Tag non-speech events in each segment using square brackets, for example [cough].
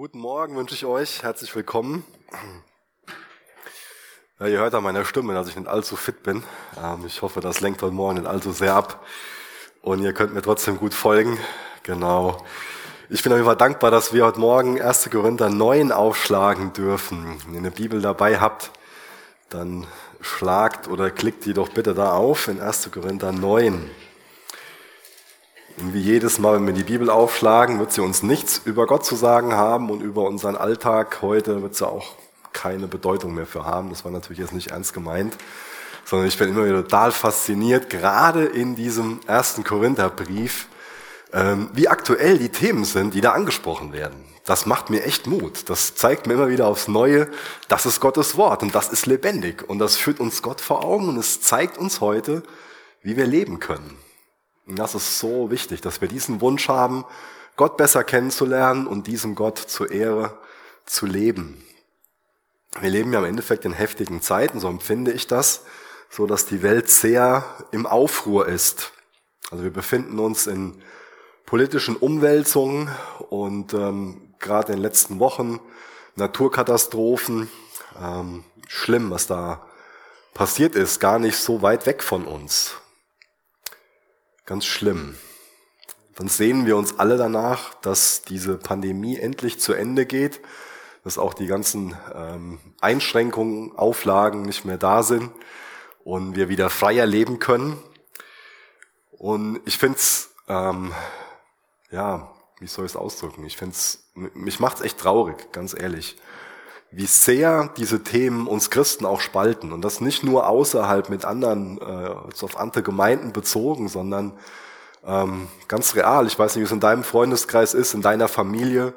Guten Morgen wünsche ich euch. Herzlich willkommen. Ja, ihr hört an meiner Stimme, dass ich nicht allzu fit bin. Ähm, ich hoffe, das lenkt heute Morgen nicht allzu sehr ab. Und ihr könnt mir trotzdem gut folgen. Genau. Ich bin auf jeden Fall dankbar, dass wir heute Morgen 1. Korinther 9 aufschlagen dürfen. Wenn ihr eine Bibel dabei habt, dann schlagt oder klickt die doch bitte da auf in 1. Korinther 9. Und wie jedes Mal, wenn wir die Bibel aufschlagen, wird sie uns nichts über Gott zu sagen haben und über unseren Alltag heute wird sie auch keine Bedeutung mehr für haben. Das war natürlich jetzt nicht ernst gemeint, sondern ich bin immer wieder total fasziniert, gerade in diesem ersten Korintherbrief, ähm, wie aktuell die Themen sind, die da angesprochen werden. Das macht mir echt Mut. Das zeigt mir immer wieder aufs Neue, das ist Gottes Wort und das ist lebendig und das führt uns Gott vor Augen und es zeigt uns heute, wie wir leben können. Und das ist so wichtig, dass wir diesen Wunsch haben, Gott besser kennenzulernen und diesem Gott zur Ehre zu leben. Wir leben ja im Endeffekt in heftigen Zeiten, so empfinde ich das, so dass die Welt sehr im Aufruhr ist. Also wir befinden uns in politischen Umwälzungen und ähm, gerade in den letzten Wochen Naturkatastrophen, ähm, schlimm, was da passiert ist, gar nicht so weit weg von uns. Ganz schlimm. Dann sehen wir uns alle danach, dass diese Pandemie endlich zu Ende geht, dass auch die ganzen ähm, Einschränkungen, Auflagen nicht mehr da sind und wir wieder freier leben können. Und ich finde es, ähm, ja, wie soll ich es ausdrücken? Ich finde es, mich macht es echt traurig, ganz ehrlich, wie sehr diese Themen uns Christen auch spalten. Und das nicht nur außerhalb mit anderen, äh, auf andere Gemeinden bezogen, sondern ähm, ganz real. Ich weiß nicht, wie es in deinem Freundeskreis ist, in deiner Familie.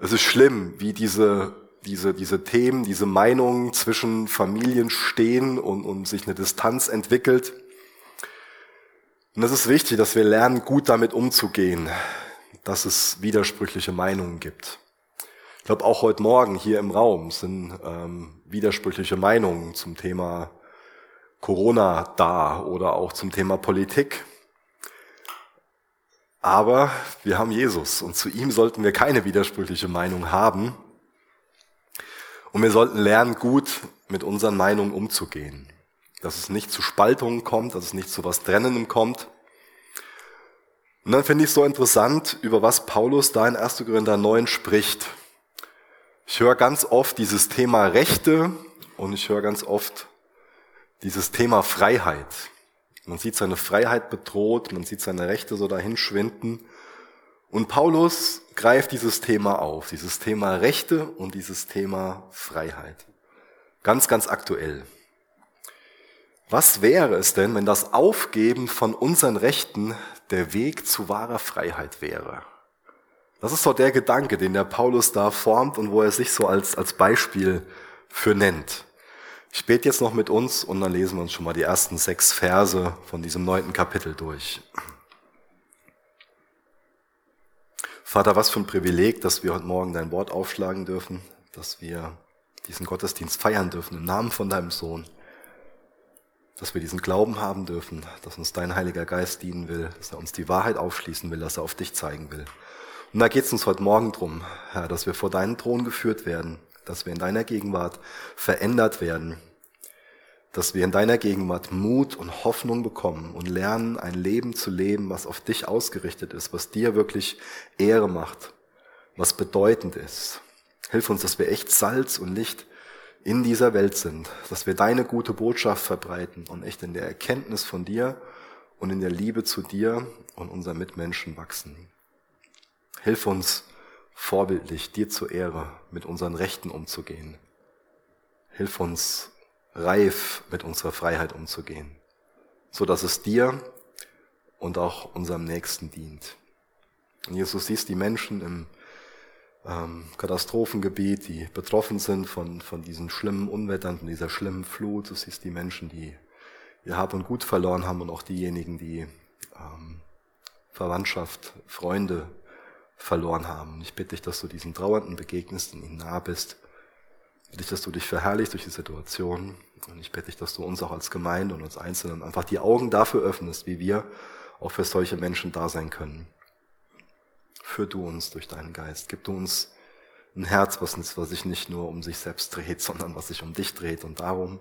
Es ist schlimm, wie diese, diese, diese Themen, diese Meinungen zwischen Familien stehen und, und sich eine Distanz entwickelt. Und es ist wichtig, dass wir lernen, gut damit umzugehen, dass es widersprüchliche Meinungen gibt. Ich glaube, auch heute Morgen hier im Raum sind ähm, widersprüchliche Meinungen zum Thema Corona da oder auch zum Thema Politik. Aber wir haben Jesus und zu ihm sollten wir keine widersprüchliche Meinung haben. Und wir sollten lernen, gut mit unseren Meinungen umzugehen. Dass es nicht zu Spaltungen kommt, dass es nicht zu was Trennendem kommt. Und dann finde ich es so interessant, über was Paulus da in 1. Korinther 9 spricht. Ich höre ganz oft dieses Thema Rechte und ich höre ganz oft dieses Thema Freiheit. Man sieht seine Freiheit bedroht, man sieht seine Rechte so dahin schwinden. Und Paulus greift dieses Thema auf, dieses Thema Rechte und dieses Thema Freiheit. Ganz, ganz aktuell. Was wäre es denn, wenn das Aufgeben von unseren Rechten der Weg zu wahrer Freiheit wäre? Das ist doch der Gedanke, den der Paulus da formt und wo er sich so als, als Beispiel für nennt. Ich bete jetzt noch mit uns und dann lesen wir uns schon mal die ersten sechs Verse von diesem neunten Kapitel durch. Vater, was für ein Privileg, dass wir heute Morgen dein Wort aufschlagen dürfen, dass wir diesen Gottesdienst feiern dürfen im Namen von deinem Sohn, dass wir diesen Glauben haben dürfen, dass uns dein Heiliger Geist dienen will, dass er uns die Wahrheit aufschließen will, dass er auf dich zeigen will. Und da geht es uns heute Morgen drum, Herr, dass wir vor deinen Thron geführt werden, dass wir in deiner Gegenwart verändert werden, dass wir in deiner Gegenwart Mut und Hoffnung bekommen und lernen, ein Leben zu leben, was auf dich ausgerichtet ist, was dir wirklich Ehre macht, was bedeutend ist. Hilf uns, dass wir echt Salz und Licht in dieser Welt sind, dass wir deine gute Botschaft verbreiten und echt in der Erkenntnis von dir und in der Liebe zu dir und unseren Mitmenschen wachsen. Hilf uns, vorbildlich dir zur Ehre mit unseren Rechten umzugehen. Hilf uns, reif mit unserer Freiheit umzugehen, so dass es dir und auch unserem Nächsten dient. Und Jesus siehst die Menschen im ähm, Katastrophengebiet, die betroffen sind von, von diesen schlimmen Unwettern, von dieser schlimmen Flut. Du siehst die Menschen, die ihr Hab und Gut verloren haben und auch diejenigen, die ähm, Verwandtschaft, Freunde verloren haben. Ich bitte dich, dass du diesen Trauernden begegnest und ihnen nah bist. Ich bitte dich, dass du dich verherrlichst durch die Situation. Und ich bitte dich, dass du uns auch als Gemeinde und uns Einzelnen einfach die Augen dafür öffnest, wie wir auch für solche Menschen da sein können. Führ du uns durch deinen Geist. Gib du uns ein Herz, was, was sich nicht nur um sich selbst dreht, [laughs] sondern was sich um dich dreht und darum,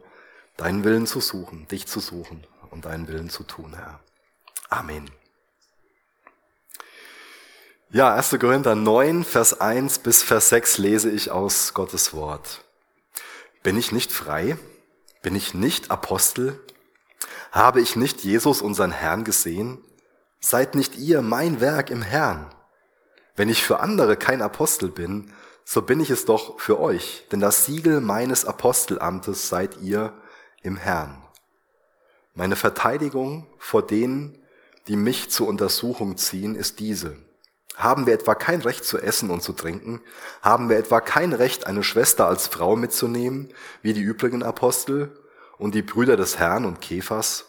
deinen Willen zu suchen, dich zu suchen und deinen Willen zu tun, Herr. Amen. Ja, 1. Korinther 9, Vers 1 bis Vers 6 lese ich aus Gottes Wort. Bin ich nicht frei? Bin ich nicht Apostel? Habe ich nicht Jesus, unseren Herrn, gesehen? Seid nicht ihr mein Werk im Herrn? Wenn ich für andere kein Apostel bin, so bin ich es doch für euch, denn das Siegel meines Apostelamtes seid ihr im Herrn. Meine Verteidigung vor denen, die mich zur Untersuchung ziehen, ist diese. Haben wir etwa kein Recht zu essen und zu trinken? Haben wir etwa kein Recht, eine Schwester als Frau mitzunehmen, wie die übrigen Apostel und die Brüder des Herrn und Kephas?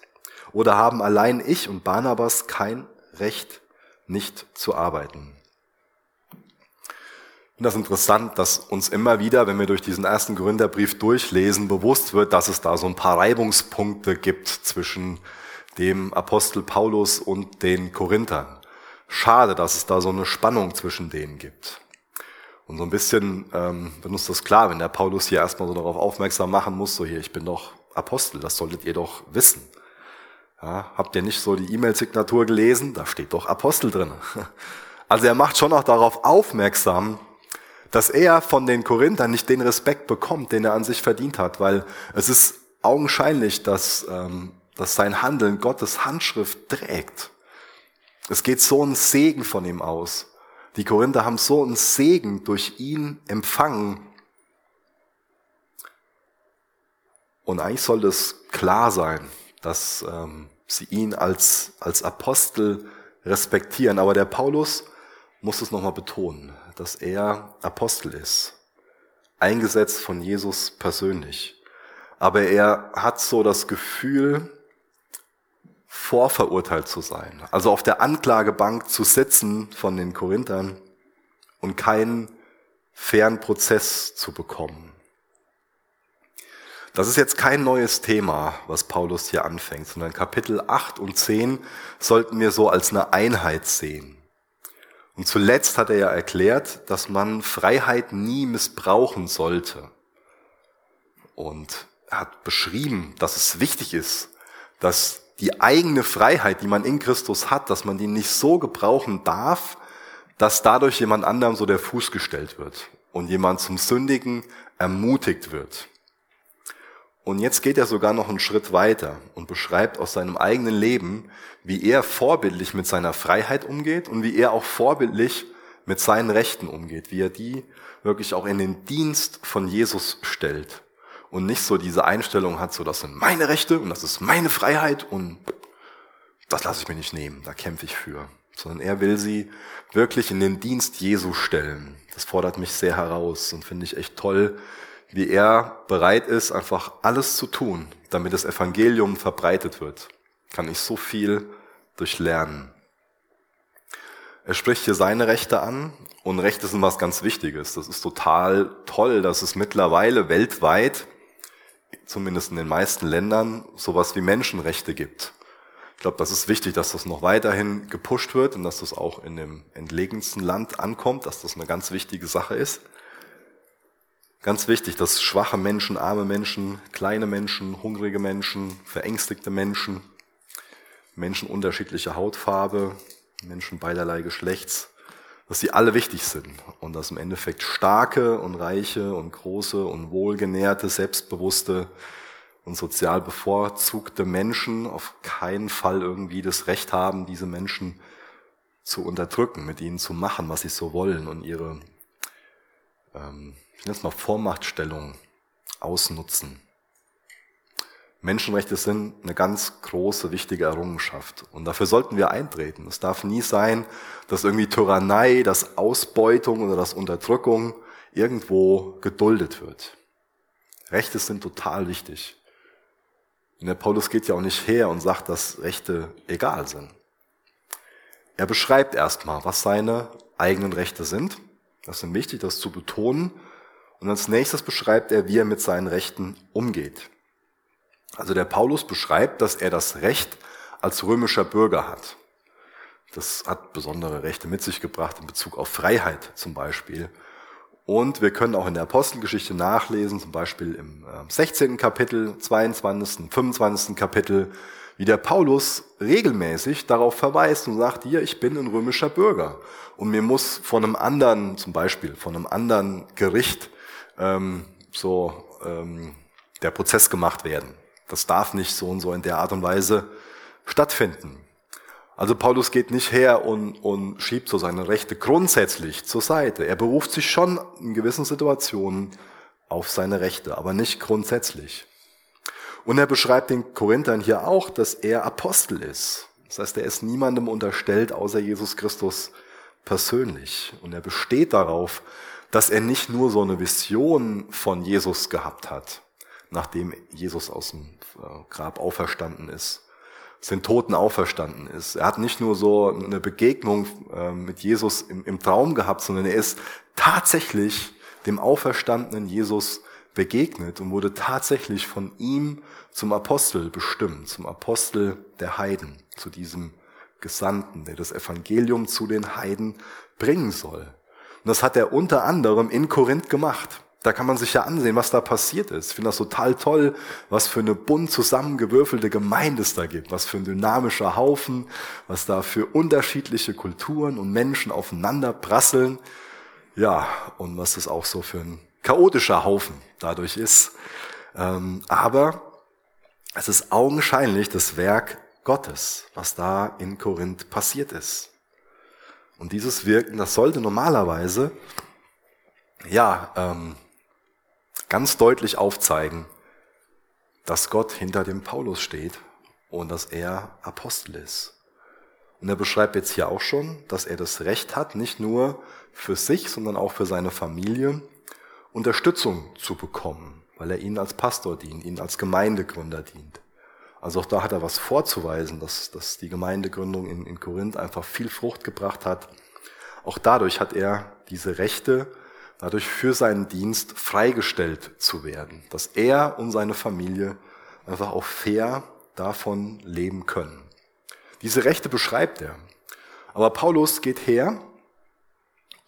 Oder haben allein ich und Barnabas kein Recht, nicht zu arbeiten? Finde das interessant, dass uns immer wieder, wenn wir durch diesen ersten Gründerbrief durchlesen, bewusst wird, dass es da so ein paar Reibungspunkte gibt zwischen dem Apostel Paulus und den Korinthern. Schade, dass es da so eine Spannung zwischen denen gibt. Und so ein bisschen ähm, uns das klar, wenn der Paulus hier erstmal so darauf aufmerksam machen muss, so hier, ich bin doch Apostel, das solltet ihr doch wissen. Ja, habt ihr nicht so die E-Mail-Signatur gelesen? Da steht doch Apostel drin. [laughs] Also er macht schon auch darauf aufmerksam, dass er von den Korinthern nicht den Respekt bekommt, den er an sich verdient hat, weil es ist augenscheinlich, dass, ähm, dass sein Handeln Gottes Handschrift trägt. Es geht so ein Segen von ihm aus. Die Korinther haben so einen Segen durch ihn empfangen. Und eigentlich soll es klar sein, dass ähm, sie ihn als, als Apostel respektieren. Aber der Paulus muss es nochmal betonen, dass er Apostel ist, eingesetzt von Jesus persönlich. Aber er hat so das Gefühl, vorverurteilt zu sein, also auf der Anklagebank zu sitzen von den Korinthern und keinen fairen Prozess zu bekommen. Das ist jetzt kein neues Thema, was Paulus hier anfängt, sondern Kapitel 8 und 10 sollten wir so als eine Einheit sehen. Und zuletzt hat er ja erklärt, dass man Freiheit nie missbrauchen sollte. Und er hat beschrieben, dass es wichtig ist, dass die eigene Freiheit, die man in Christus hat, dass man die nicht so gebrauchen darf, dass dadurch jemand anderem so der Fuß gestellt wird und jemand zum Sündigen ermutigt wird. Und jetzt geht er sogar noch einen Schritt weiter und beschreibt aus seinem eigenen Leben, wie er vorbildlich mit seiner Freiheit umgeht und wie er auch vorbildlich mit seinen Rechten umgeht, wie er die wirklich auch in den Dienst von Jesus stellt und nicht so diese Einstellung hat, so das sind meine Rechte und das ist meine Freiheit und das lasse ich mir nicht nehmen, da kämpfe ich für. Sondern er will sie wirklich in den Dienst Jesu stellen. Das fordert mich sehr heraus und finde ich echt toll, wie er bereit ist, einfach alles zu tun, damit das Evangelium verbreitet wird. Kann ich so viel durchlernen. Er spricht hier seine Rechte an und Rechte sind was ganz Wichtiges. Das ist total toll, dass es mittlerweile weltweit zumindest in den meisten Ländern, sowas wie Menschenrechte gibt. Ich glaube, das ist wichtig, dass das noch weiterhin gepusht wird und dass das auch in dem entlegensten Land ankommt, dass das eine ganz wichtige Sache ist. Ganz wichtig, dass schwache Menschen, arme Menschen, kleine Menschen, hungrige Menschen, verängstigte Menschen, Menschen unterschiedlicher Hautfarbe, Menschen beiderlei Geschlechts, dass sie alle wichtig sind und dass im Endeffekt starke und reiche und große und wohlgenährte, selbstbewusste und sozial bevorzugte Menschen auf keinen Fall irgendwie das Recht haben, diese Menschen zu unterdrücken, mit ihnen zu machen, was sie so wollen und ihre, ähm, ich nenne es mal Vormachtstellung ausnutzen. Menschenrechte sind eine ganz große, wichtige Errungenschaft. Und dafür sollten wir eintreten. Es darf nie sein, dass irgendwie Tyrannei, dass Ausbeutung oder dass Unterdrückung irgendwo geduldet wird. Rechte sind total wichtig. Und der Paulus geht ja auch nicht her und sagt, dass Rechte egal sind. Er beschreibt erstmal, was seine eigenen Rechte sind. Das ist wichtig, das zu betonen. Und als nächstes beschreibt er, wie er mit seinen Rechten umgeht. Also der Paulus beschreibt, dass er das Recht als römischer Bürger hat. Das hat besondere Rechte mit sich gebracht in Bezug auf Freiheit zum Beispiel. Und wir können auch in der Apostelgeschichte nachlesen, zum Beispiel im 16. Äh, Kapitel, 22., 25. Kapitel, wie der Paulus regelmäßig darauf verweist und sagt, hier, ich bin ein römischer Bürger und mir muss von einem anderen, zum Beispiel von einem anderen Gericht, ähm, so ähm, der Prozess gemacht werden. Das darf nicht so und so in der Art und Weise stattfinden. Also Paulus geht nicht her und, und schiebt so seine Rechte grundsätzlich zur Seite. Er beruft sich schon in gewissen Situationen auf seine Rechte, aber nicht grundsätzlich. Und er beschreibt den Korinthern hier auch, dass er Apostel ist. Das heißt, er ist niemandem unterstellt außer Jesus Christus persönlich. Und er besteht darauf, dass er nicht nur so eine Vision von Jesus gehabt hat, nachdem Jesus aus dem Grab auferstanden ist, aus den Toten auferstanden ist. Er hat nicht nur so eine Begegnung äh, mit Jesus im, im Traum gehabt, sondern er ist tatsächlich dem auferstandenen Jesus begegnet und wurde tatsächlich von ihm zum Apostel bestimmt, zum Apostel der Heiden, zu diesem Gesandten, der das Evangelium zu den Heiden bringen soll. Und das hat er unter anderem in Korinth gemacht. Da kann man sich ja ansehen, was da passiert ist. Ich finde das total toll, was für eine bunt zusammengewürfelte Gemeinde es da gibt, was für ein dynamischer Haufen, was da für unterschiedliche Kulturen und Menschen aufeinander prasseln. Ja, und was das auch so für ein chaotischer Haufen dadurch ist. Ähm, aber es ist augenscheinlich das Werk Gottes, was da in Korinth passiert ist. Und dieses Wirken, das sollte normalerweise, ja, ähm, ganz deutlich aufzeigen, dass Gott hinter dem Paulus steht und dass er Apostel ist. Und er beschreibt jetzt hier auch schon, dass er das Recht hat, nicht nur für sich, sondern auch für seine Familie Unterstützung zu bekommen, weil er ihnen als Pastor dient, ihnen als Gemeindegründer dient. Also auch da hat er was vorzuweisen, dass, dass die Gemeindegründung in, in Korinth einfach viel Frucht gebracht hat. Auch dadurch hat er diese Rechte, dadurch für seinen Dienst freigestellt zu werden, dass er und seine Familie einfach auch fair davon leben können. Diese Rechte beschreibt er. Aber Paulus geht her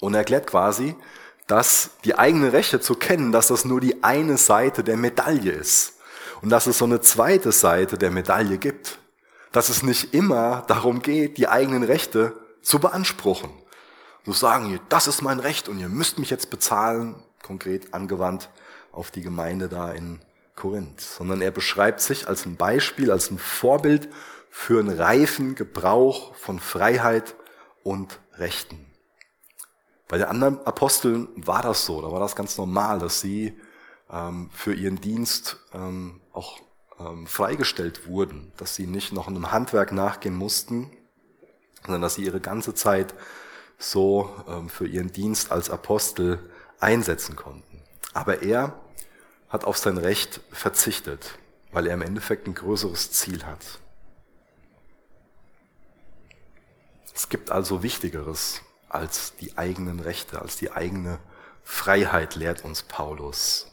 und erklärt quasi, dass die eigenen Rechte zu kennen, dass das nur die eine Seite der Medaille ist und dass es so eine zweite Seite der Medaille gibt. Dass es nicht immer darum geht, die eigenen Rechte zu beanspruchen. Zu sagen, das ist mein Recht und ihr müsst mich jetzt bezahlen, konkret angewandt auf die Gemeinde da in Korinth. Sondern er beschreibt sich als ein Beispiel, als ein Vorbild für einen reifen Gebrauch von Freiheit und Rechten. Bei den anderen Aposteln war das so, da war das ganz normal, dass sie ähm, für ihren Dienst ähm, auch ähm, freigestellt wurden, dass sie nicht noch einem Handwerk nachgehen mussten, sondern dass sie ihre ganze Zeit so ähm, für ihren Dienst als Apostel einsetzen konnten. Aber er hat auf sein Recht verzichtet, weil er im Endeffekt ein größeres Ziel hat. Es gibt also Wichtigeres als die eigenen Rechte, als die eigene Freiheit, lehrt uns Paulus.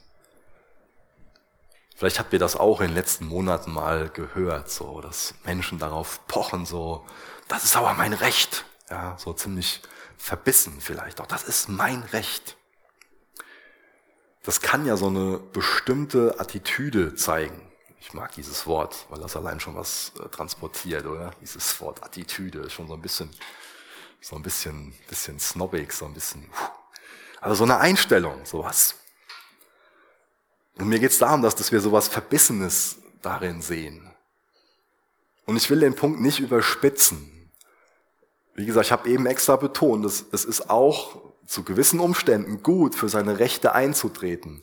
Vielleicht habt ihr das auch in den letzten Monaten mal gehört, so, dass Menschen darauf pochen, so, das ist aber mein Recht. Ja, so ziemlich verbissen vielleicht auch. Das ist mein Recht. Das kann ja so eine bestimmte Attitüde zeigen. Ich mag dieses Wort, weil das allein schon was äh, transportiert, oder? Dieses Wort Attitüde ist schon so ein bisschen so ein bisschen, bisschen snobbig, so ein bisschen, also so eine Einstellung, sowas. Und mir geht es darum, dass, dass wir sowas Verbissenes darin sehen. Und ich will den Punkt nicht überspitzen. Wie gesagt, ich habe eben extra betont, dass es ist auch zu gewissen Umständen gut, für seine Rechte einzutreten.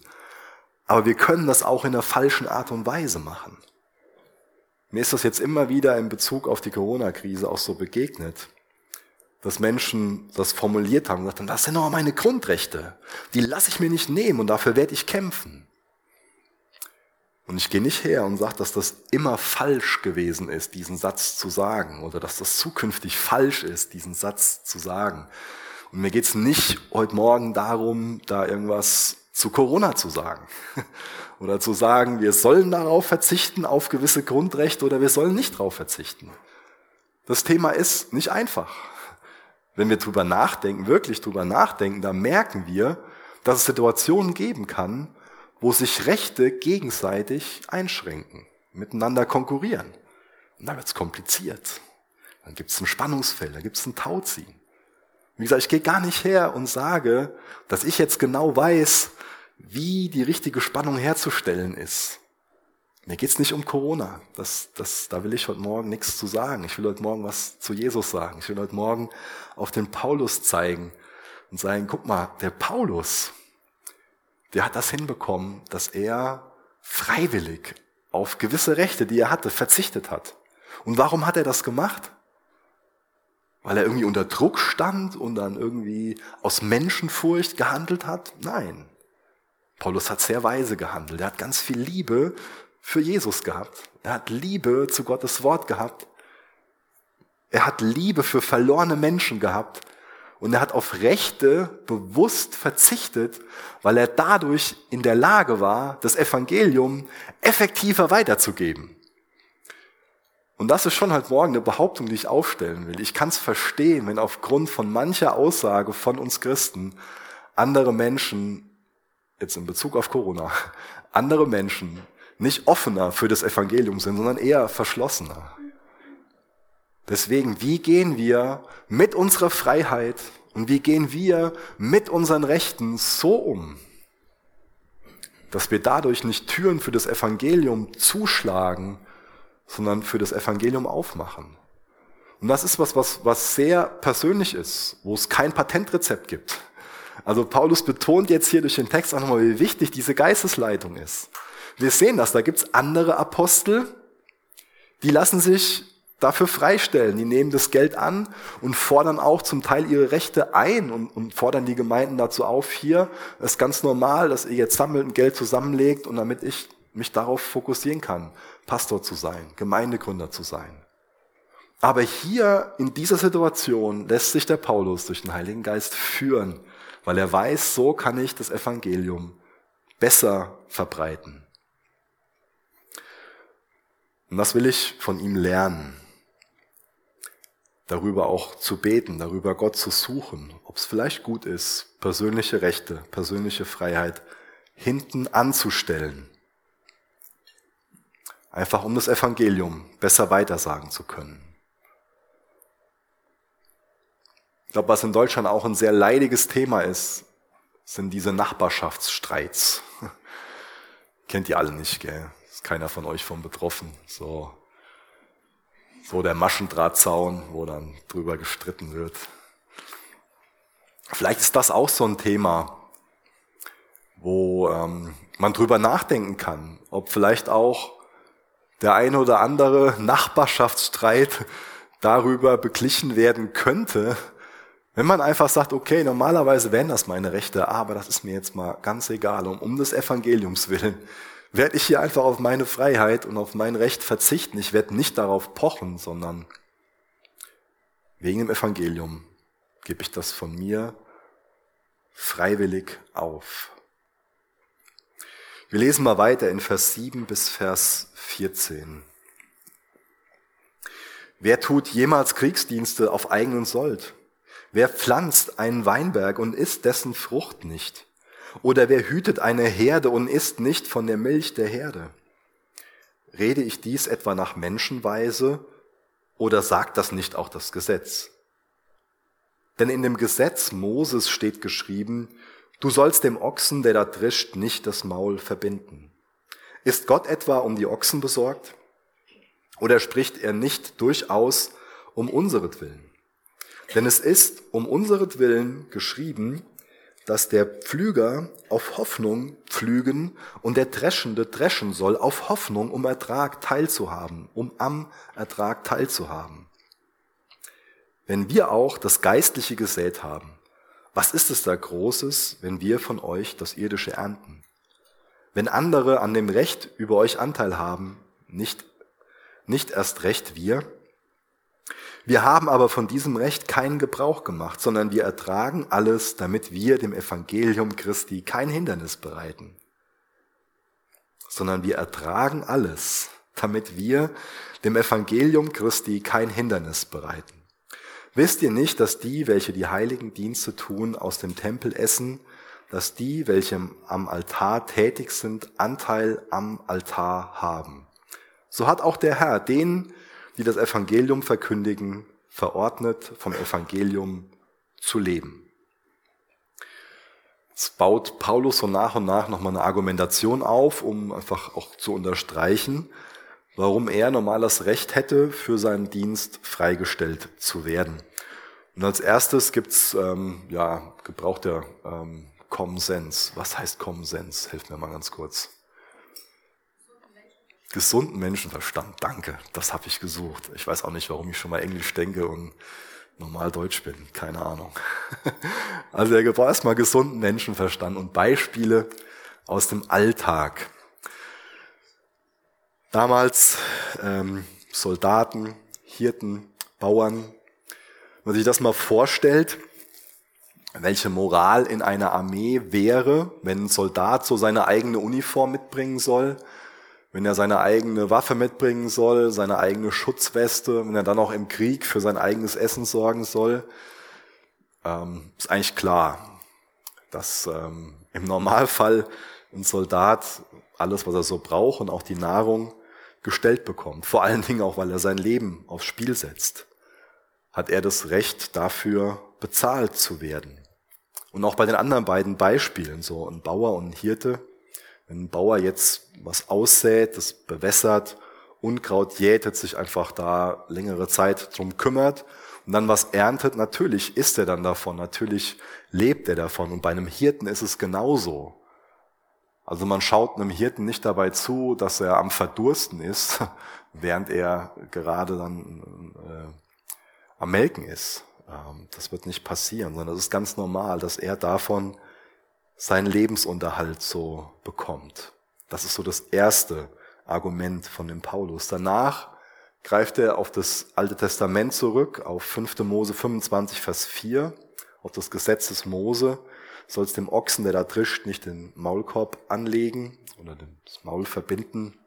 Aber wir können das auch in der falschen Art und Weise machen. Mir ist das jetzt immer wieder in Bezug auf die Corona-Krise auch so begegnet dass Menschen das formuliert haben und gesagt haben, das sind doch meine Grundrechte. Die lasse ich mir nicht nehmen und dafür werde ich kämpfen. Und ich gehe nicht her und sage, dass das immer falsch gewesen ist, diesen Satz zu sagen, oder dass das zukünftig falsch ist, diesen Satz zu sagen. Und mir geht es nicht heute Morgen darum, da irgendwas zu Corona zu sagen. [laughs] Oder zu sagen, wir sollen darauf verzichten, auf gewisse Grundrechte, oder wir sollen nicht darauf verzichten. Das Thema ist nicht einfach. Wenn wir drüber nachdenken, wirklich drüber nachdenken, da merken wir, dass es Situationen geben kann, wo sich Rechte gegenseitig einschränken, miteinander konkurrieren. Und dann wird es kompliziert. Dann gibt es ein Spannungsfeld, da gibt es ein Tauziehen. Wie gesagt, ich gehe gar nicht her und sage, dass ich jetzt genau weiß, wie die richtige Spannung herzustellen ist. Mir geht's nicht um Corona. Das, das, da will ich heute Morgen nichts zu sagen. Ich will heute Morgen was zu Jesus sagen. Ich will heute Morgen auf den Paulus zeigen und sagen, guck mal, der Paulus, der hat das hinbekommen, dass er freiwillig auf gewisse Rechte, die er hatte, verzichtet hat. Und warum hat er das gemacht? Weil er irgendwie unter Druck stand und dann irgendwie aus Menschenfurcht gehandelt hat? Nein. Paulus hat sehr weise gehandelt. Er hat ganz viel Liebe für Jesus gehabt. Er hat Liebe zu Gottes Wort gehabt. Er hat Liebe für verlorene Menschen gehabt. Und er hat auf Rechte bewusst verzichtet, weil er dadurch in der Lage war, das Evangelium effektiver weiterzugeben. Und das ist schon halt morgen eine Behauptung, die ich aufstellen will. Ich kann es verstehen, wenn aufgrund von mancher Aussage von uns Christen andere Menschen, jetzt in Bezug auf Corona, andere Menschen nicht offener für das Evangelium sind, sondern eher verschlossener. Deswegen, wie gehen wir mit unserer Freiheit und wie gehen wir mit unseren Rechten so um, dass wir dadurch nicht Türen für das Evangelium zuschlagen, sondern für das Evangelium aufmachen. Und das ist was, was, was sehr persönlich ist, wo es kein Patentrezept gibt. Also Paulus betont jetzt hier durch den Text auch nochmal, wie wichtig diese Geistesleitung ist. Wir sehen das, da gibt's andere Apostel, die lassen sich dafür freistellen. Die nehmen das Geld an und fordern auch zum Teil ihre Rechte ein und, und fordern die Gemeinden dazu auf, hier ist ganz normal, dass ihr jetzt sammelt und Geld zusammenlegt und damit ich mich darauf fokussieren kann, Pastor zu sein, Gemeindegründer zu sein. Aber hier in dieser Situation lässt sich der Paulus durch den Heiligen Geist führen, weil er weiß, so kann ich das Evangelium besser verbreiten. Und das will ich von ihm lernen. Darüber auch zu beten, darüber Gott zu suchen, ob es vielleicht gut ist, persönliche Rechte, persönliche Freiheit hinten anzustellen Einfach um das Evangelium besser weitersagen zu können. Ich glaube, was in Deutschland auch ein sehr leidiges Thema ist, sind diese Nachbarschaftsstreits. [laughs] Kennt ihr alle nicht, gell? Ist keiner von euch von betroffen. So, so der Maschendrahtzaun, wo dann drüber gestritten wird. Vielleicht ist das auch so ein Thema, wo ähm, man drüber nachdenken kann, ob vielleicht auch der eine oder andere Nachbarschaftsstreit darüber beglichen werden könnte, wenn man einfach sagt, okay, normalerweise wären das meine Rechte, aber das ist mir jetzt mal ganz egal, um, um des Evangeliums willen werde ich hier einfach auf meine Freiheit und auf mein Recht verzichten. Ich werde nicht darauf pochen, sondern wegen dem Evangelium gebe ich das von mir freiwillig auf. Wir lesen mal weiter in Vers 7 bis Vers 14. Wer tut jemals Kriegsdienste auf eigenen Sold? Wer pflanzt einen Weinberg und isst dessen Frucht nicht? Oder wer hütet eine Herde und isst nicht von der Milch der Herde? Rede ich dies etwa nach Menschenweise oder sagt das nicht auch das Gesetz? Denn in dem Gesetz Moses steht geschrieben, Du sollst dem Ochsen, der da drischt, nicht das Maul verbinden. Ist Gott etwa um die Ochsen besorgt? Oder spricht er nicht durchaus um unseretwillen? Denn es ist um unseretwillen geschrieben, dass der Pflüger auf Hoffnung pflügen und der Dreschende dreschen soll auf Hoffnung, um Ertrag teilzuhaben, um am Ertrag teilzuhaben. Wenn wir auch das Geistliche gesät haben, was ist es da Großes, wenn wir von euch das Irdische ernten? Wenn andere an dem Recht über euch Anteil haben, nicht, nicht erst recht wir? Wir haben aber von diesem Recht keinen Gebrauch gemacht, sondern wir ertragen alles, damit wir dem Evangelium Christi kein Hindernis bereiten. Sondern wir ertragen alles, damit wir dem Evangelium Christi kein Hindernis bereiten. Wisst ihr nicht, dass die, welche die heiligen Dienste tun, aus dem Tempel essen, dass die, welche am Altar tätig sind, Anteil am Altar haben. So hat auch der Herr denen, die das Evangelium verkündigen, verordnet, vom Evangelium zu leben. Jetzt baut Paulus so nach und nach nochmal eine Argumentation auf, um einfach auch zu unterstreichen, warum er normal das Recht hätte, für seinen Dienst freigestellt zu werden. Und als erstes gibt's ähm, ja, gebraucht der ähm, Common Sense. Was heißt Common Sense? Hilft mir mal ganz kurz. Gesunden Menschenverstand, danke, das habe ich gesucht. Ich weiß auch nicht, warum ich schon mal Englisch denke und normal Deutsch bin, keine Ahnung. [laughs] Also er gebraucht erstmal gesunden Menschenverstand und Beispiele aus dem Alltag. Damals ähm, Soldaten, Hirten, Bauern. Wenn man sich das mal vorstellt, welche Moral in einer Armee wäre, wenn ein Soldat so seine eigene Uniform mitbringen soll, wenn er seine eigene Waffe mitbringen soll, seine eigene Schutzweste, wenn er dann auch im Krieg für sein eigenes Essen sorgen soll, ähm, ist eigentlich klar, dass ähm, im Normalfall ein Soldat alles, was er so braucht und auch die Nahrung gestellt bekommt. Vor allen Dingen auch, weil er sein Leben aufs Spiel setzt. Hat er das Recht dafür bezahlt zu werden. Und auch bei den anderen beiden Beispielen, so ein Bauer und ein Hirte, wenn ein Bauer jetzt was aussät, das bewässert, Unkraut jätet, sich einfach da längere Zeit drum kümmert und dann was erntet, natürlich isst er dann davon, natürlich lebt er davon. Und bei einem Hirten ist es genauso. Also man schaut einem Hirten nicht dabei zu, dass er am Verdursten ist, [laughs] während er gerade dann äh, am Melken ist. Ähm, das wird nicht passieren, sondern es ist ganz normal, dass er davon seinen Lebensunterhalt so bekommt. Das ist so das erste Argument von dem Paulus. Danach greift er auf das Alte Testament zurück, auf 5. Mose 25, Vers 4, auf das Gesetz des Mose sollst dem Ochsen, der da trischt, nicht den Maulkorb anlegen oder das Maul verbinden.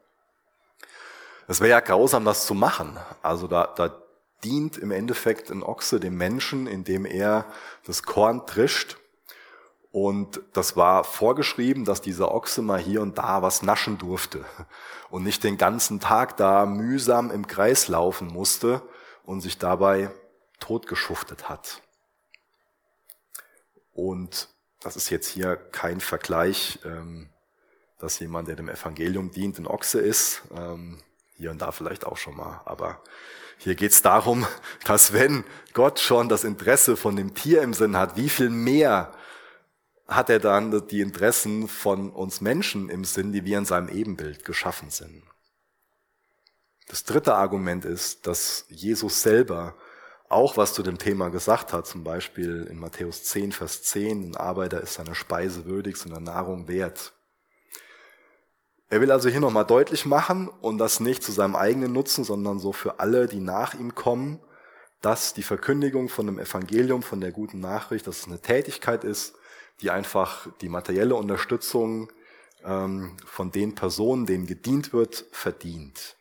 Es wäre ja grausam, das zu machen. Also da, da dient im Endeffekt ein Ochse dem Menschen, indem er das Korn trischt. Und das war vorgeschrieben, dass dieser Ochse mal hier und da was naschen durfte und nicht den ganzen Tag da mühsam im Kreis laufen musste und sich dabei totgeschuftet hat. Und das ist jetzt hier kein Vergleich, ähm, dass jemand, der dem Evangelium dient, ein Ochse ist. Ähm, hier und da vielleicht auch schon mal. Aber hier geht es darum, [laughs] dass wenn Gott schon das Interesse von dem Tier im Sinn hat, wie viel mehr hat er dann die Interessen von uns Menschen im Sinn, die wir in seinem Ebenbild geschaffen sind. Das dritte Argument ist, dass Jesus selber auch was zu dem Thema gesagt hat, zum Beispiel in Matthäus 10, Vers 10, ein Arbeiter ist seiner Speise würdig, seiner Nahrung wert. Er will also hier nochmal deutlich machen und das nicht zu seinem eigenen Nutzen, sondern so für alle, die nach ihm kommen, dass die Verkündigung von dem Evangelium, von der guten Nachricht, dass es eine Tätigkeit ist, die einfach die materielle Unterstützung ähm, von den Personen, denen gedient wird, verdient.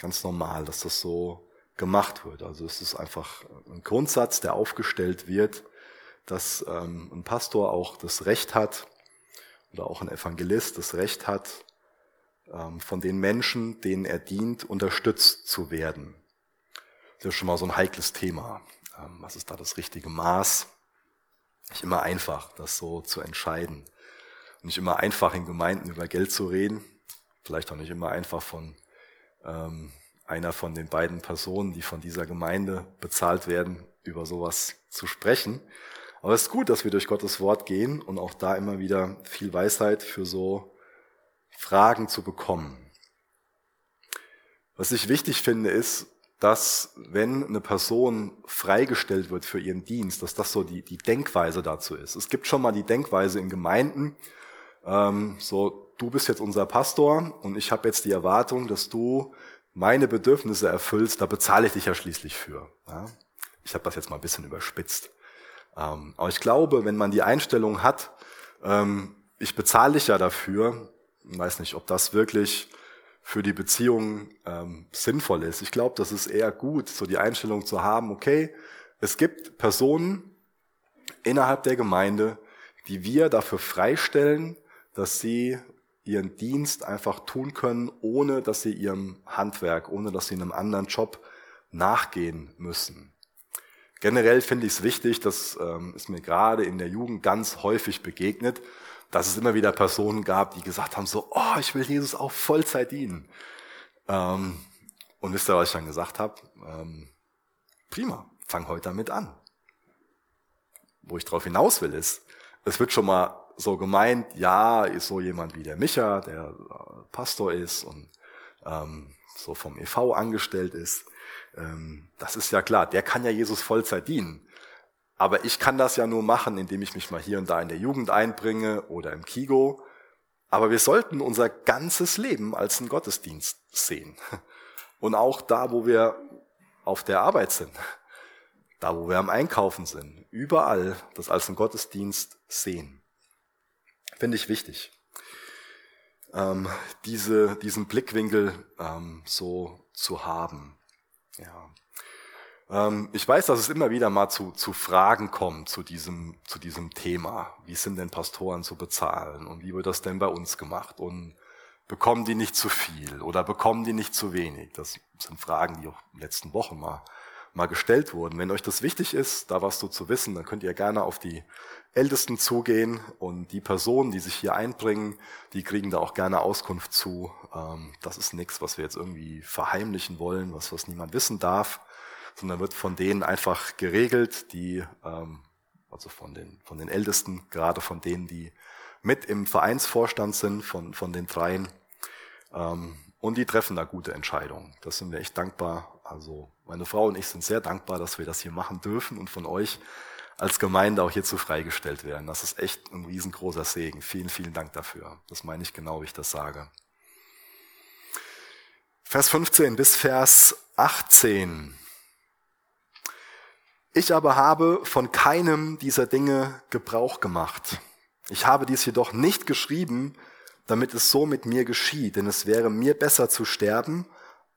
Ganz normal, dass das so gemacht wird. Also es ist einfach ein Grundsatz, der aufgestellt wird, dass ähm, ein Pastor auch das Recht hat oder auch ein Evangelist das Recht hat, ähm, von den Menschen, denen er dient, unterstützt zu werden. Das ist schon mal so ein heikles Thema. Ähm, was ist da das richtige Maß? Nicht immer einfach, das so zu entscheiden. nicht immer einfach in Gemeinden über Geld zu reden. Vielleicht auch nicht immer einfach von ähm, einer von den beiden Personen, die von dieser Gemeinde bezahlt werden, über sowas zu sprechen. Aber es ist gut, dass wir durch Gottes Wort gehen und auch da immer wieder viel Weisheit für so Fragen zu bekommen. Was ich wichtig finde, ist, dass wenn eine Person freigestellt wird für ihren Dienst, dass das so die, die Denkweise dazu ist. Es gibt schon mal die Denkweise in Gemeinden, ähm, so du bist jetzt unser Pastor und ich habe jetzt die Erwartung, dass du meine Bedürfnisse erfüllst, da bezahle ich dich ja schließlich für. Ja? Ich habe das jetzt mal ein bisschen überspitzt. Ähm, aber ich glaube, wenn man die Einstellung hat, ähm, ich bezahle dich ja dafür, weiß nicht, ob das wirklich für die Beziehung ähm, sinnvoll ist. Ich glaube, das ist eher gut, so die Einstellung zu haben, okay, es gibt Personen innerhalb der Gemeinde, die wir dafür freistellen, dass sie ihren Dienst einfach tun können, ohne dass sie ihrem Handwerk, ohne dass sie einem anderen Job nachgehen müssen. Generell finde ich es wichtig, das ähm, ist mir gerade in der Jugend ganz häufig begegnet, dass es immer wieder Personen gab, die gesagt haben, so, oh, ich will Jesus auch Vollzeit dienen. Ähm, und wisst ihr, was ich dann gesagt habe? Ähm, prima, fang heute damit an. Wo ich darauf hinaus will, ist, es wird schon mal so gemeint, ja, ist so jemand wie der Micha, der äh, Pastor ist und ähm, so vom EV angestellt ist. Ähm, das ist ja klar, der kann ja Jesus Vollzeit dienen. Aber ich kann das ja nur machen, indem ich mich mal hier und da in der Jugend einbringe oder im Kigo. Aber wir sollten unser ganzes Leben als einen Gottesdienst sehen. Und auch da, wo wir auf der Arbeit sind, da, wo wir am Einkaufen sind, überall das als einen Gottesdienst sehen. Finde ich wichtig. Ähm, diese, diesen Blickwinkel ähm, so zu haben. Ja. Ähm, ich weiß, dass es immer wieder mal zu, zu Fragen kommt zu diesem, zu diesem Thema. Wie sind denn Pastoren zu bezahlen und wie wird das denn bei uns gemacht? Und bekommen die nicht zu viel oder bekommen die nicht zu wenig? Das sind Fragen, die auch in den letzten Wochen mal, mal gestellt wurden. Wenn euch das wichtig ist, da was so zu wissen, dann könnt ihr gerne auf die Ältesten zugehen und die Personen, die sich hier einbringen, die kriegen da auch gerne Auskunft zu. Ähm, das ist nichts, was wir jetzt irgendwie verheimlichen wollen, was, was niemand wissen darf, sondern wird von denen einfach geregelt, die, ähm, also von den, von den Ältesten, gerade von denen, die mit im Vereinsvorstand sind, von, von den dreien. Ähm, und die treffen da gute Entscheidungen. Das sind wir echt dankbar. Also meine Frau und ich sind sehr dankbar, dass wir das hier machen dürfen und von euch als Gemeinde auch hierzu freigestellt werden. Das ist echt ein riesengroßer Segen. Vielen, vielen Dank dafür. Das meine ich genau, wie ich das sage. Vers 15 bis Vers 18. Ich aber habe von keinem dieser Dinge Gebrauch gemacht. Ich habe dies jedoch nicht geschrieben, damit es so mit mir geschieht, denn es wäre mir besser zu sterben,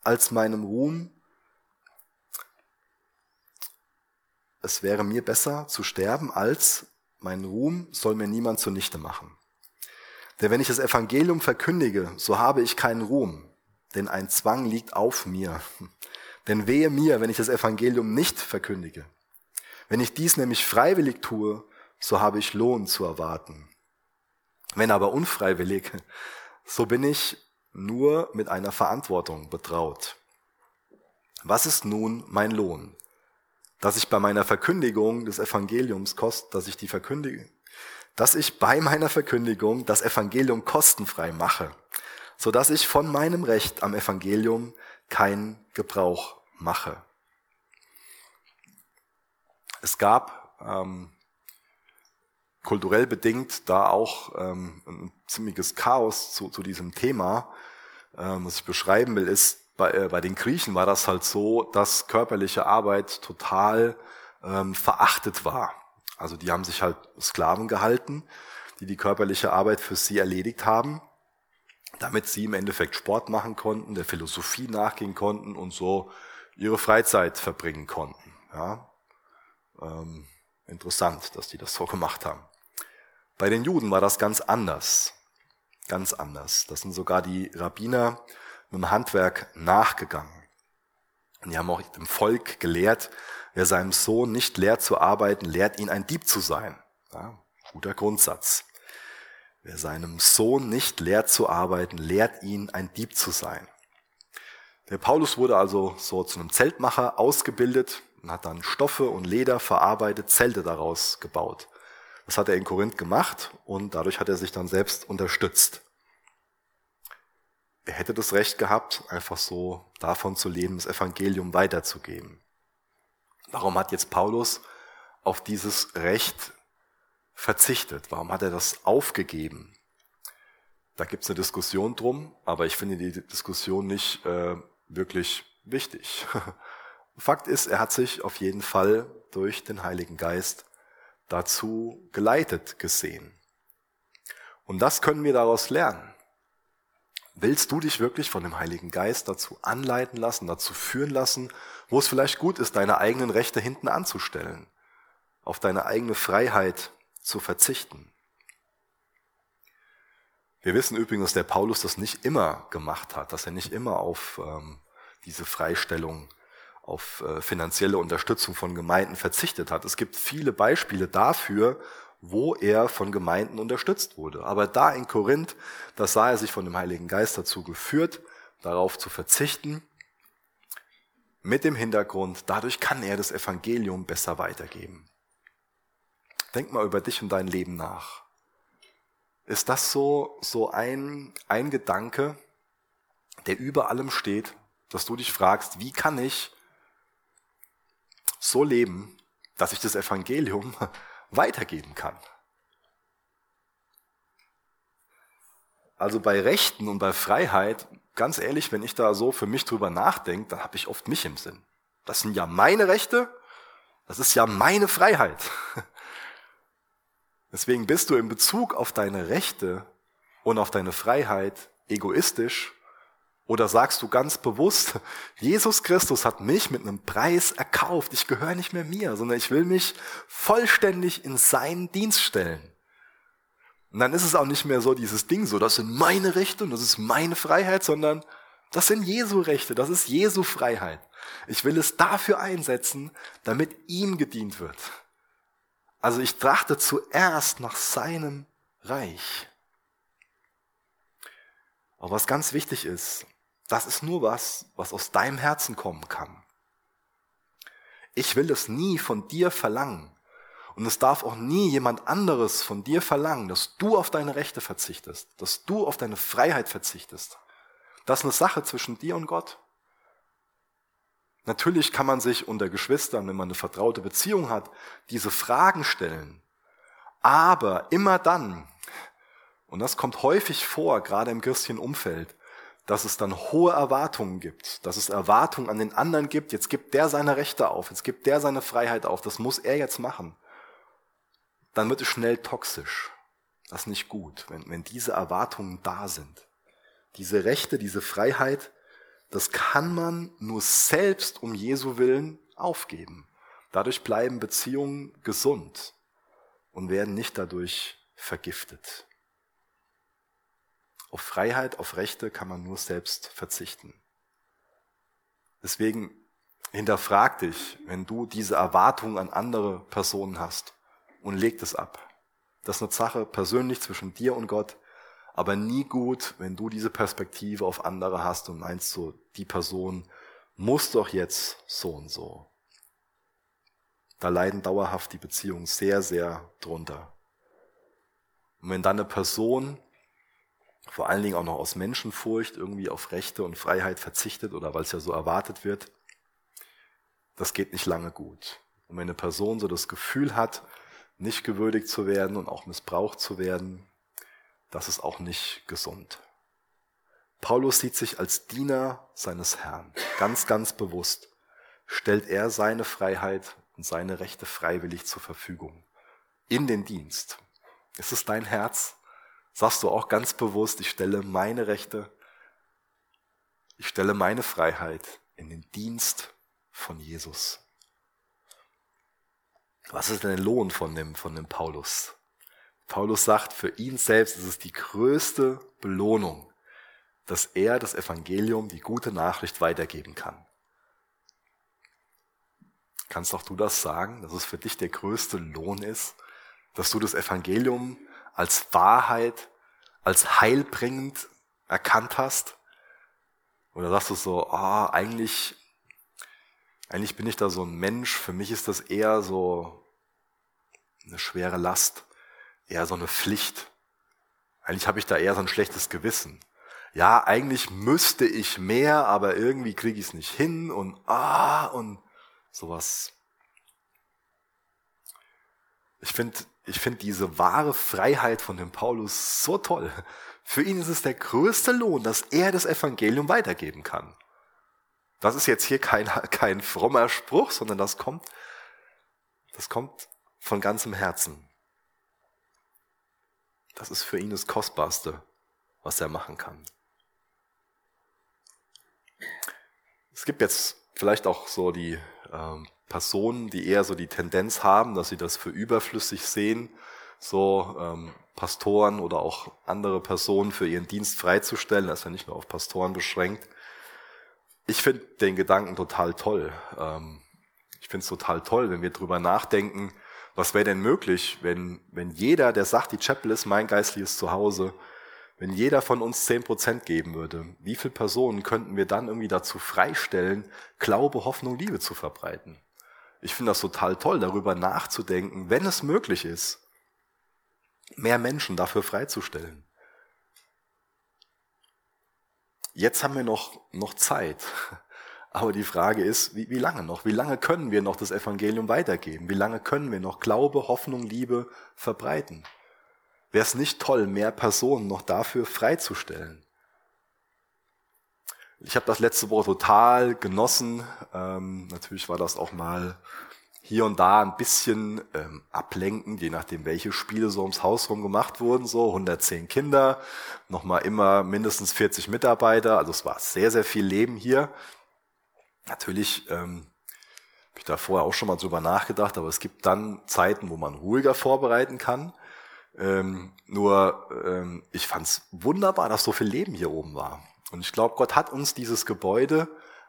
als meinem Ruhm es wäre mir besser zu sterben, als mein Ruhm soll mir niemand zunichte machen. Denn wenn ich das Evangelium verkündige, so habe ich keinen Ruhm, denn ein Zwang liegt auf mir. Denn wehe mir, wenn ich das Evangelium nicht verkündige. Wenn ich dies nämlich freiwillig tue, so habe ich Lohn zu erwarten. Wenn aber unfreiwillig, so bin ich nur mit einer Verantwortung betraut. Was ist nun mein Lohn? dass ich bei meiner Verkündigung des Evangeliums kost, dass ich die verkündige, dass ich bei meiner Verkündigung das Evangelium kostenfrei mache, so dass ich von meinem Recht am Evangelium keinen Gebrauch mache. Es gab ähm, kulturell bedingt da auch ähm, ein ziemliches Chaos zu, zu diesem Thema. Ähm, was ich beschreiben will, ist, bei, äh, bei den Griechen war das halt so, dass körperliche Arbeit total ähm, verachtet war. Also die haben sich halt Sklaven gehalten, die die körperliche Arbeit für sie erledigt haben, damit sie im Endeffekt Sport machen konnten, der Philosophie nachgehen konnten und so ihre Freizeit verbringen konnten. Ja? Ähm, interessant, dass die das so gemacht haben. Bei den Juden war das ganz anders. Ganz anders. Das sind sogar die Rabbiner mit dem Handwerk nachgegangen. Und die haben auch dem Volk gelehrt, wer seinem Sohn nicht lehrt zu arbeiten, lehrt ihn ein Dieb zu sein. Ja, guter Grundsatz. Wer seinem Sohn nicht lehrt zu arbeiten, lehrt ihn ein Dieb zu sein. Der Paulus wurde also so zu einem Zeltmacher ausgebildet und hat dann Stoffe und Leder verarbeitet, Zelte daraus gebaut. Das hat er in Korinth gemacht und dadurch hat er sich dann selbst unterstützt er hätte das Recht gehabt, einfach so davon zu leben, das Evangelium weiterzugeben. Warum hat jetzt Paulus auf dieses Recht verzichtet? Warum hat er das aufgegeben? Da gibt es eine Diskussion drum, aber ich finde die Diskussion nicht äh, wirklich wichtig. [laughs] Fakt ist, er hat sich auf jeden Fall durch den Heiligen Geist dazu geleitet gesehen. Und das können wir daraus lernen. Willst du dich wirklich von dem Heiligen Geist dazu anleiten lassen, dazu führen lassen, wo es vielleicht gut ist, deine eigenen Rechte hinten anzustellen, auf deine eigene Freiheit zu verzichten? Wir wissen übrigens, dass der Paulus das nicht immer gemacht hat, dass er nicht immer auf ähm, diese Freistellung, auf äh, finanzielle Unterstützung von Gemeinden verzichtet hat. Es gibt viele Beispiele dafür, wo er von Gemeinden unterstützt wurde. Aber da in Korinth, da sah er sich von dem Heiligen Geist dazu geführt, darauf zu verzichten, mit dem Hintergrund, dadurch kann er das Evangelium besser weitergeben. Denk mal über dich und dein Leben nach. Ist das so, so ein, ein Gedanke, der über allem steht, dass du dich fragst, wie kann ich so leben, dass ich das Evangelium [laughs] weitergeben kann? Also bei Rechten und bei Freiheit, ganz ehrlich, wenn ich da so für mich drüber nachdenke, dann habe ich oft mich im Sinn. Das sind ja meine Rechte, das ist ja meine Freiheit. [laughs] Deswegen bist du in Bezug auf deine Rechte und auf deine Freiheit egoistisch oder sagst du ganz bewusst, Jesus Christus hat mich mit einem Preis erkauft, ich gehöre nicht mehr mir, sondern ich will mich vollständig in seinen Dienst stellen. Und dann ist es auch nicht mehr so dieses Ding so, das sind meine Rechte und das ist meine Freiheit, sondern das sind Jesu Rechte, das ist Jesu Freiheit. Ich will es dafür einsetzen, damit ihm gedient wird. Also ich trachte zuerst nach seinem Reich. Aber was ganz wichtig ist, das ist nur was, was aus deinem Herzen kommen kann. Ich will es nie von dir verlangen. Und es darf auch nie jemand anderes von dir verlangen, dass du auf deine Rechte verzichtest, dass du auf deine Freiheit verzichtest. Das ist eine Sache zwischen dir und Gott. Natürlich kann man sich unter Geschwistern, wenn man eine vertraute Beziehung hat, diese Fragen stellen. Aber immer dann, und das kommt häufig vor, gerade im christlichen Umfeld, dass es dann hohe Erwartungen gibt, dass es Erwartungen an den anderen gibt, jetzt gibt der seine Rechte auf, jetzt gibt der seine Freiheit auf, das muss er jetzt machen. Dann wird es schnell toxisch. Das ist nicht gut, wenn, wenn diese Erwartungen da sind. Diese Rechte, diese Freiheit, das kann man nur selbst um Jesu Willen aufgeben. Dadurch bleiben Beziehungen gesund und werden nicht dadurch vergiftet. Auf Freiheit, auf Rechte kann man nur selbst verzichten. Deswegen hinterfrag dich, wenn du diese Erwartungen an andere Personen hast und leg das ab. Das ist eine Sache persönlich zwischen dir und Gott aber nie gut, wenn du diese Perspektive auf andere hast und meinst so, die Person muss doch jetzt so und so. Da leiden dauerhaft die Beziehungen sehr, sehr drunter. Und wenn dann eine Person, vor allen Dingen auch noch aus Menschenfurcht, irgendwie auf Rechte und Freiheit verzichtet oder weil es ja so erwartet wird, das geht nicht lange gut. Und wenn eine Person so das Gefühl hat, nicht gewürdigt zu werden und auch missbraucht zu werden, das ist auch nicht gesund. Paulus sieht sich als Diener seines Herrn. Ganz, ganz bewusst stellt er seine Freiheit und seine Rechte freiwillig zur Verfügung. In den Dienst. Ist es dein Herz? Sagst du auch ganz bewusst, ich stelle meine Rechte, ich stelle meine Freiheit in den Dienst von Jesus. Was ist denn der Lohn von dem, von dem Paulus? Paulus sagt, für ihn selbst ist es die größte Belohnung, dass er das Evangelium, die gute Nachricht weitergeben kann. Kannst auch du das sagen, dass es für dich der größte Lohn ist, dass du das Evangelium als Wahrheit, als heilbringend erkannt hast? Oder sagst du so, ah, oh, eigentlich, eigentlich bin ich da so ein Mensch, für mich ist das eher so eine schwere Last eher so eine Pflicht. Eigentlich habe ich da eher so ein schlechtes Gewissen. Ja, eigentlich müsste ich mehr, aber irgendwie kriege ich es nicht hin und ah und sowas. Ich finde ich finde diese wahre Freiheit von dem Paulus so toll. Für ihn ist es der größte Lohn, dass er das Evangelium weitergeben kann. Das ist jetzt hier kein, [laughs] kein frommer Spruch, sondern das kommt, das kommt von ganzem Herzen. Das ist für ihn das Kostbarste, was er machen kann. Es gibt jetzt vielleicht auch so die ähm, Personen, die eher so die Tendenz haben, dass sie das für überflüssig sehen, so ähm, Pastoren oder auch andere Personen für ihren Dienst freizustellen. Das ist ja nicht nur auf Pastoren beschränkt. Ich finde den Gedanken total toll. Ähm, ich finde es total toll, wenn wir drüber nachdenken, was wäre denn möglich, wenn, wenn jeder, der sagt, die Chapel ist mein geistliches Zuhause, wenn jeder von uns zehn Prozent geben würde, wie viele Personen könnten wir dann irgendwie dazu freistellen, Glaube, Hoffnung, Liebe zu verbreiten? Ich finde das total toll, darüber nachzudenken, wenn es möglich ist, mehr Menschen dafür freizustellen. Jetzt haben wir noch, noch Zeit. [laughs] Aber die Frage ist, wie, wie lange noch? Wie lange können wir noch das Evangelium weitergeben? Wie lange können wir noch Glaube, Hoffnung, Liebe verbreiten? Wäre es nicht toll, mehr Personen noch dafür freizustellen? Ich habe das letzte Woche total genossen. Ähm, natürlich war das auch mal hier und da ein bisschen ähm, ablenkend, je nachdem, welche Spiele so ums Haus rum gemacht wurden. So 110 Kinder, nochmal immer mindestens 40 Mitarbeiter. Also es war sehr, sehr viel Leben hier. Natürlich ähm, habe ich da vorher auch schon mal drüber nachgedacht, aber es gibt dann Zeiten, wo man ruhiger vorbereiten kann. Ähm, nur ähm, ich fand es wunderbar, dass so viel Leben hier oben war. Und ich glaube, Gott hat uns dieses Gebäude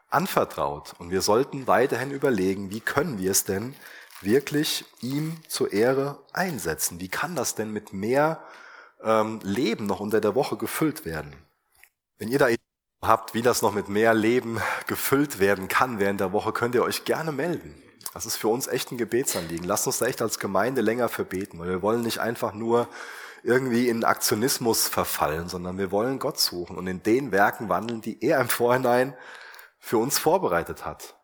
anvertraut. Und wir sollten weiterhin überlegen, wie können wir es denn wirklich ihm zur Ehre einsetzen? Wie kann das denn mit mehr ähm, Leben noch unter der Woche gefüllt werden? Wenn ihr da habt, wie das noch mit mehr Leben gefüllt werden kann während der Woche, könnt ihr euch gerne melden. Das ist für uns echt ein Gebetsanliegen. Lasst uns da echt als Gemeinde länger verbeten, weil wir wollen nicht einfach nur irgendwie in Aktionismus verfallen, sondern wir wollen Gott suchen und in den Werken wandeln, die er im Vorhinein für uns vorbereitet hat.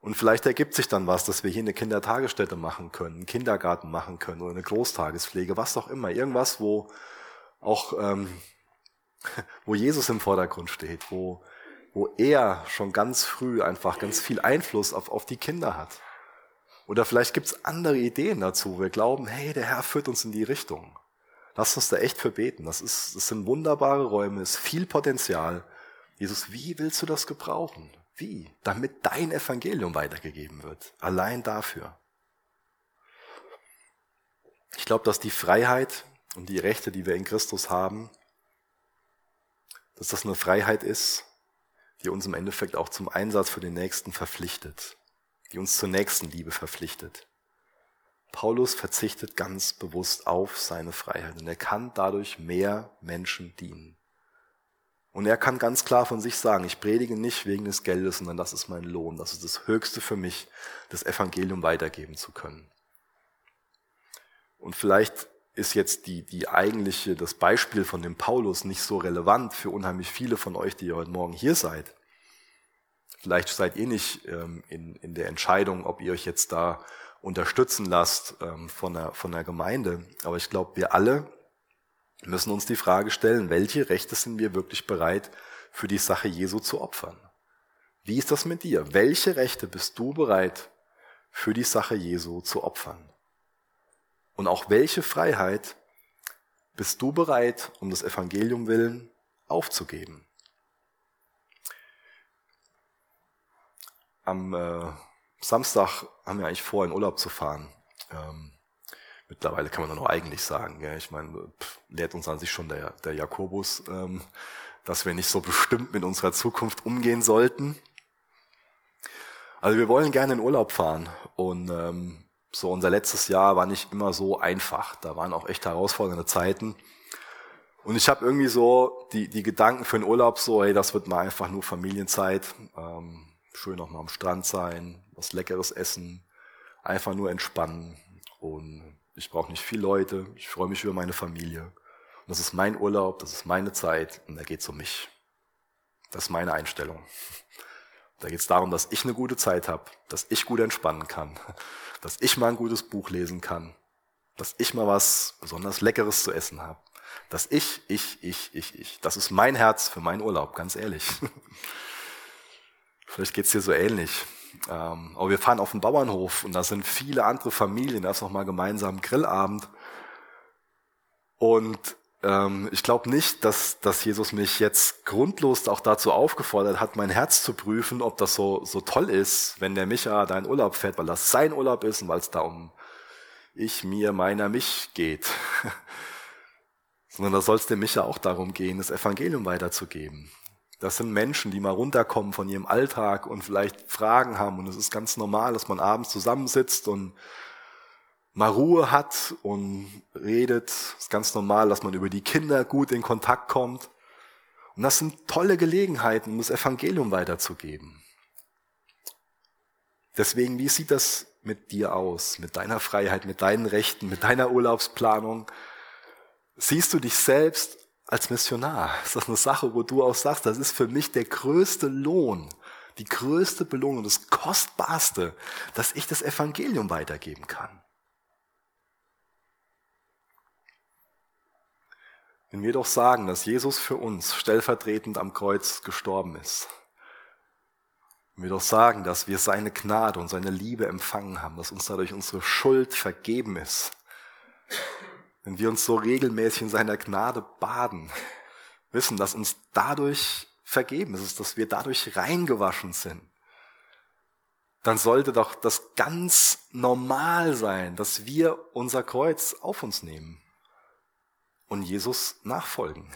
Und vielleicht ergibt sich dann was, dass wir hier eine Kindertagesstätte machen können, einen Kindergarten machen können oder eine Großtagespflege, was auch immer. Irgendwas, wo auch, ähm, [laughs] wo Jesus im Vordergrund steht, wo, wo er schon ganz früh einfach ganz viel Einfluss auf, auf die Kinder hat. Oder vielleicht gibt's andere Ideen dazu. Wir glauben, hey, der Herr führt uns in die Richtung. Lass uns da echt verbeten. Das, ist, das sind wunderbare Räume, ist viel Potenzial. Jesus, wie willst du das gebrauchen? Wie? Damit dein Evangelium weitergegeben wird. Allein dafür. Ich glaube, dass die Freiheit und die Rechte, die wir in Christus haben, dass das eine Freiheit ist, die uns im Endeffekt auch zum Einsatz für den Nächsten verpflichtet, die uns zur nächsten Liebe verpflichtet. Paulus verzichtet ganz bewusst auf seine Freiheit und er kann dadurch mehr Menschen dienen. Und er kann ganz klar von sich sagen, ich predige nicht wegen des Geldes, sondern das ist mein Lohn. Das ist das Höchste für mich, das Evangelium weitergeben zu können. Und vielleicht ist jetzt die, die eigentliche, das Beispiel von dem Paulus nicht so relevant für unheimlich viele von euch, die heute Morgen hier seid. Vielleicht seid ihr nicht ähm, in, in der Entscheidung, ob ihr euch jetzt da unterstützen lasst ähm, von, der, von der Gemeinde. Aber ich glaube, wir alle müssen uns die Frage stellen, welche Rechte sind wir wirklich bereit für die Sache Jesu zu opfern? Wie ist das mit dir? Welche Rechte bist du bereit für die Sache Jesu zu opfern? Und auch welche Freiheit bist du bereit, um das Evangelium willen, aufzugeben? Am äh, Samstag haben wir eigentlich vor, in Urlaub zu fahren. Ähm, mittlerweile kann man nur eigentlich sagen. Ja, ich meine, lehrt uns an sich schon der, der Jakobus, ähm, dass wir nicht so bestimmt mit unserer Zukunft umgehen sollten. Also wir wollen gerne in Urlaub fahren und ähm, so unser letztes Jahr war nicht immer so einfach. Da waren auch echt herausfordernde Zeiten. Und ich habe irgendwie so die, die Gedanken für den Urlaub so, hey, das wird mal einfach nur Familienzeit. Ähm, schön auch mal am Strand sein, was Leckeres essen, einfach nur entspannen. Und ich brauche nicht viele Leute, ich freue mich über meine Familie. Und das ist mein Urlaub, das ist meine Zeit und da geht es um mich. Das ist meine Einstellung. [laughs] Da geht es darum, dass ich eine gute Zeit habe, dass ich gut entspannen kann, [laughs] dass ich mal ein gutes Buch lesen kann, dass ich mal was besonders Leckeres zu essen habe. Dass ich, ich, ich, ich, ich. Das ist mein Herz für meinen Urlaub, ganz ehrlich. [laughs] Vielleicht geht's dir so ähnlich. Ähm, aber wir fahren auf den Bauernhof und da sind viele andere Familien, da ist nochmal gemeinsam Grillabend. Und ähm, ich glaube nicht, dass, dass Jesus mich jetzt grundlos auch dazu aufgefordert hat, mein Herz zu prüfen, ob das so, so toll ist, wenn der Micha da in Urlaub fährt, weil das sein Urlaub ist und weil es da um ich, mir, meiner, mich geht, [laughs] sondern da soll es dem Micha auch darum gehen, das Evangelium weiterzugeben. Das sind Menschen, die mal runterkommen von ihrem Alltag und vielleicht Fragen haben. Und es ist ganz normal, dass man abends zusammensitzt und mal Ruhe hat und redet. Es ist ganz normal, dass man über die Kinder gut in Kontakt kommt. Und das sind tolle Gelegenheiten, um das Evangelium weiterzugeben. Deswegen, wie sieht das mit dir aus, mit deiner Freiheit, mit deinen Rechten, mit deiner Urlaubsplanung? Siehst du dich selbst als Missionar? [laughs] Ist das eine Sache, wo du auch sagst, das ist für mich der größte Lohn, die größte Belohnung, das Kostbarste, dass ich das Evangelium weitergeben kann? Wenn wir doch sagen, dass Jesus für uns stellvertretend am Kreuz gestorben ist, wenn wir doch sagen, dass wir seine Gnade und seine Liebe empfangen haben, dass uns dadurch unsere Schuld vergeben ist, wenn wir uns so regelmäßig in seiner Gnade baden, [laughs] wissen, dass uns dadurch vergeben ist, dass wir dadurch reingewaschen sind, dann sollte doch das ganz normal sein, dass wir unser Kreuz auf uns nehmen und Jesus nachfolgen.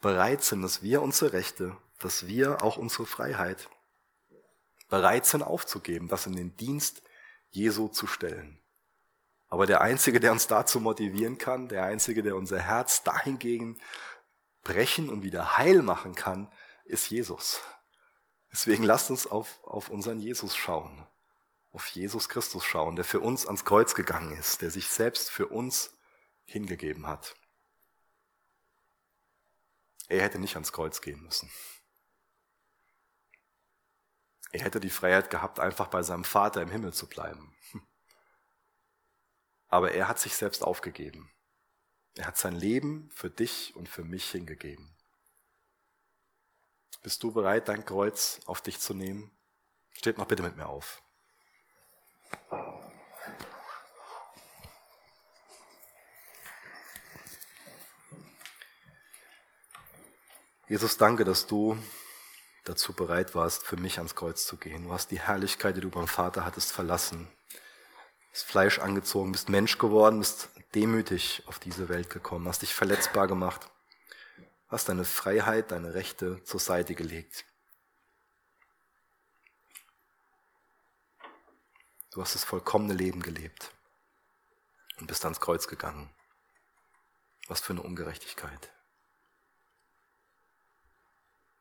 Bereit sind, dass wir unsere Rechte, dass wir auch unsere Freiheit bereit sind aufzugeben, das in den Dienst Jesu zu stellen. Aber der Einzige, der uns dazu motivieren kann, der Einzige, der unser Herz dahingegen brechen und wieder heil machen kann, ist Jesus. Deswegen lasst uns auf, auf unseren Jesus schauen, auf Jesus Christus schauen, der für uns ans Kreuz gegangen ist, der sich selbst für uns hingegeben hat. Er hätte nicht ans Kreuz gehen müssen. Er hätte die Freiheit gehabt, einfach bei seinem Vater im Himmel zu bleiben. Aber er hat sich selbst aufgegeben. Er hat sein Leben für dich und für mich hingegeben. Bist du bereit, dein Kreuz auf dich zu nehmen? Steht noch bitte mit mir auf. Jesus, danke, dass du dazu bereit warst, für mich ans Kreuz zu gehen. Du hast die Herrlichkeit, die du beim Vater hattest, verlassen. Bist Fleisch angezogen, bist Mensch geworden, bist demütig auf diese Welt gekommen, hast dich verletzbar gemacht, hast deine Freiheit, deine Rechte zur Seite gelegt. Du hast das vollkommene Leben gelebt und bist ans Kreuz gegangen. Was für eine Ungerechtigkeit.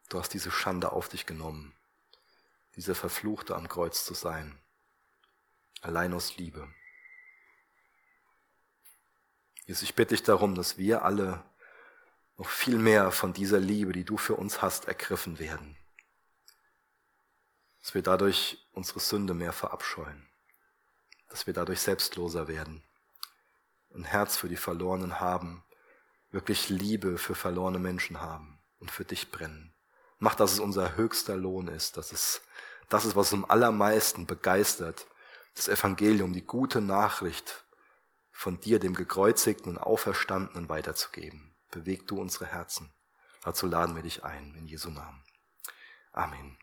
Du hast diese Schande auf dich genommen, diese Verfluchte am Kreuz zu sein, allein aus Liebe. Jesus, ich bitte dich darum, dass wir alle noch viel mehr von dieser Liebe, die du für uns hast, ergriffen werden. Dass wir dadurch unsere Sünde mehr verabscheuen. Dass wir dadurch selbstloser werden. Ein Herz für die Verlorenen haben. Wirklich Liebe für verlorene Menschen haben und für dich brennen. Mach, dass es unser höchster Lohn ist, dass es das ist, was uns am allermeisten begeistert, das Evangelium, die gute Nachricht von dir, dem gekreuzigten und auferstandenen, weiterzugeben. Beweg du unsere Herzen. Dazu laden wir dich ein, in Jesu Namen. Amen.